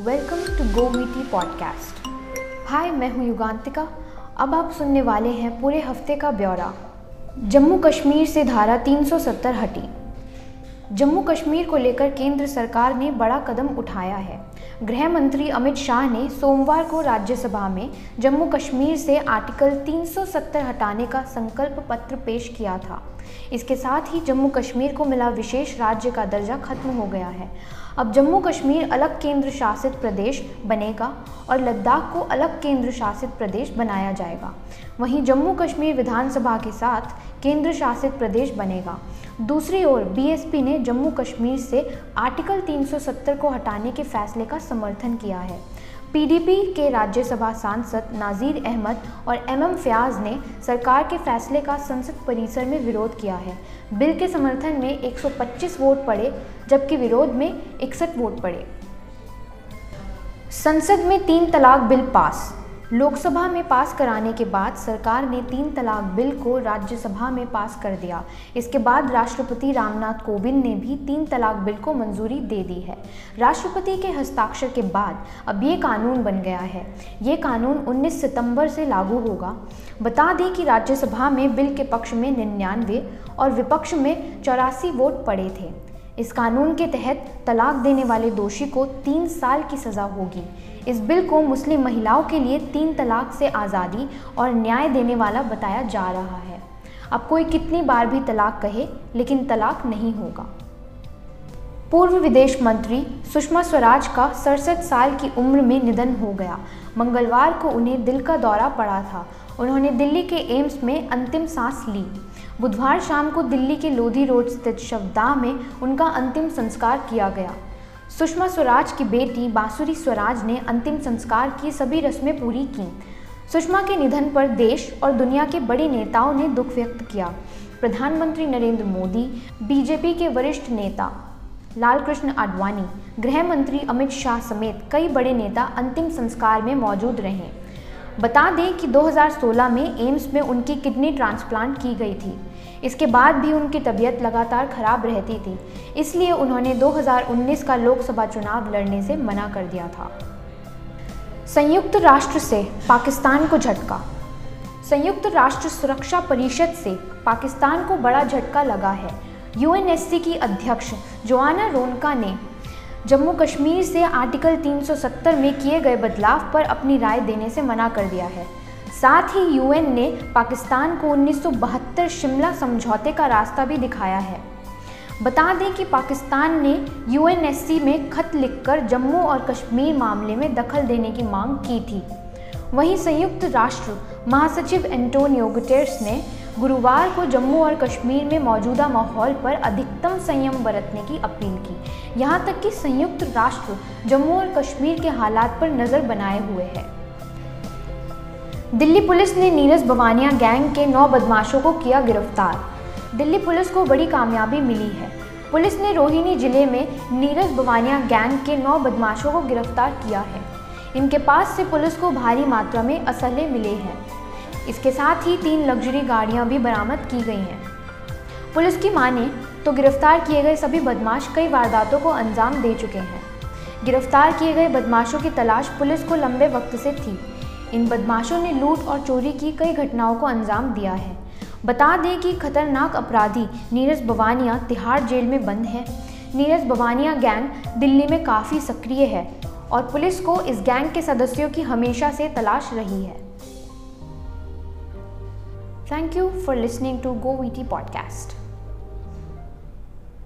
Welcome to go मीटी podcast. हाय, मैं हूँ युगांतिका। अब आप सुनने वाले हैं पूरे हफ़्ते का ब्यौरा। जम्मू कश्मीर से धारा 370 हटी। जम्मू कश्मीर को लेकर केंद्र सरकार ने बड़ा कदम उठाया है। गृह मंत्री अमित शाह ने सोमवार को राज्यसभा में जम्मू कश्मीर से आर्टिकल 370 हटाने का संकल्प पत्र पेश किया था। इसके साथ ही जम्मू कश्मीर को मिला विशेष राज्य का दर्जा खत्म हो गया है। अब जम्मू कश्मीर अलग केंद्र शासित प्रदेश बनेगा और लद्दाख को अलग केंद्र शासित प्रदेश बनाया जाएगा। वहीं जम्मू कश्मीर विधानसभा के साथ केंद्र शासित प्रदेश बनेगा। दूसरी ओर बीएसपी ने जम्मू कश्मीर से आर्टिकल 370 को हटाने के फैसले का समर्थन किया है। पीडीपी के राज्यसभा सांसद नाजीर अहमद और एमएम फयाज ने सरकार के फैसले का संसद परिसर में विरोध किया है। बिल के समर्थन में 125 वोट पड़े, जबकि विरोध में इकसठ वोट पड़े। संसद में तीन तलाक बिल पास लोकसभा में पास कराने के बाद सरकार ने तीन तलाक बिल को राज्यसभा में पास कर दिया। इसके बाद राष्ट्रपति रामनाथ कोविंद ने भी तीन तलाक बिल को मंजूरी दे दी है। राष्ट्रपति के हस्ताक्षर के बाद अब ये कानून बन गया है। ये कानून 19 सितंबर से लागू होगा। बता दें कि राज्यसभा में बिल के पक्ष में निन्यानवे और विपक्ष में चौरासी वोट पड़े थे। इस कानून के तहत तलाक देने वाले दोषी को तीन साल की सज़ा होगी। इस बिल को मुस्लिम महिलाओं के लिए तीन तलाक से आज़ादी और न्याय देने वाला बताया जा रहा है। अब कोई कितनी बार भी तलाक कहे, लेकिन तलाक नहीं होगा। पूर्व विदेश मंत्री सुषमा स्वराज का सड़सठ साल की उम्र में निधन हो गया। मंगलवार को उन्हें दिल का दौरा पड़ा था। उन्होंने दिल्ली के एम्स में अंतिम सांस ली। बुधवार शाम को दिल्ली के लोधी रोड स्थित शवदाह में उनका अंतिम संस्कार किया गया। सुषमा स्वराज की बेटी बांसुरी स्वराज ने अंतिम संस्कार की सभी रस्में पूरी की। सुषमा के निधन पर देश और दुनिया के बड़े नेताओं ने दुख व्यक्त किया। प्रधानमंत्री नरेंद्र मोदी, बीजेपी के वरिष्ठ नेता लालकृष्ण आडवाणी गृह मंत्री अमित शाह समेत कई बड़े नेता अंतिम संस्कार में मौजूद रहे। बता दें कि 2016 में एम्स में उनकी किडनी ट्रांसप्लांट की गई थी। इसके बाद भी उनकी तबीयत लगातार खराब रहती थी, इसलिए उन्होंने 2019 का लोकसभा चुनाव लड़ने से मना कर दिया था। संयुक्त राष्ट्र से पाकिस्तान को झटका। संयुक्त राष्ट्र सुरक्षा परिषद से पाकिस्तान को बड़ा झटका लगा है। यूएनएससी की अध्यक्ष जोआना रोनका ने जम्मू कश्मीर से आर्टिकल 370 में किए गए बदलाव पर अपनी राय देने से मना कर दिया है। साथ ही यूएन ने पाकिस्तान को 1972 शिमला समझौते का रास्ता भी दिखाया है। बता दें कि पाकिस्तान ने यूएनएससी में खत लिखकर जम्मू और कश्मीर मामले में दखल देने की मांग की थी। वहीं संयुक्त राष्ट्र महासचिव एंटोनियो गुटेर्स ने गुरुवार को जम्मू और कश्मीर में मौजूदा माहौल पर अधिकतम संयम बरतने की अपील की। यहाँ तक कि संयुक्त राष्ट्र जम्मू और कश्मीर के हालात पर नज़र बनाए हुए है। दिल्ली पुलिस ने नीरज बवानिया गैंग के नौ बदमाशों को किया गिरफ़्तार। दिल्ली पुलिस को बड़ी कामयाबी मिली है। पुलिस ने रोहिणी ज़िले में नीरज बवानिया गैंग के नौ बदमाशों को गिरफ़्तार किया है। इनके पास से पुलिस को भारी मात्रा में असले मिले हैं। इसके साथ ही तीन लग्जरी गाड़ियाँ भी बरामद की गई हैं। पुलिस की माने तो गिरफ़्तार किए गए सभी बदमाश कई वारदातों को अंजाम दे चुके हैं। गिरफ़्तार किए गए बदमाशों की तलाश पुलिस को लंबे वक्त से थी। इन बदमाशों ने लूट और चोरी की कई घटनाओं को अंजाम दिया है। बता दें कि खतरनाक अपराधी नीरज बवानिया तिहाड़ जेल में बंद है। नीरज बवानिया गैंग दिल्ली में काफ़ी सक्रिय है और पुलिस को इस गैंग के सदस्यों की हमेशा से तलाश रही है। Thank you for listening to GoVT podcast.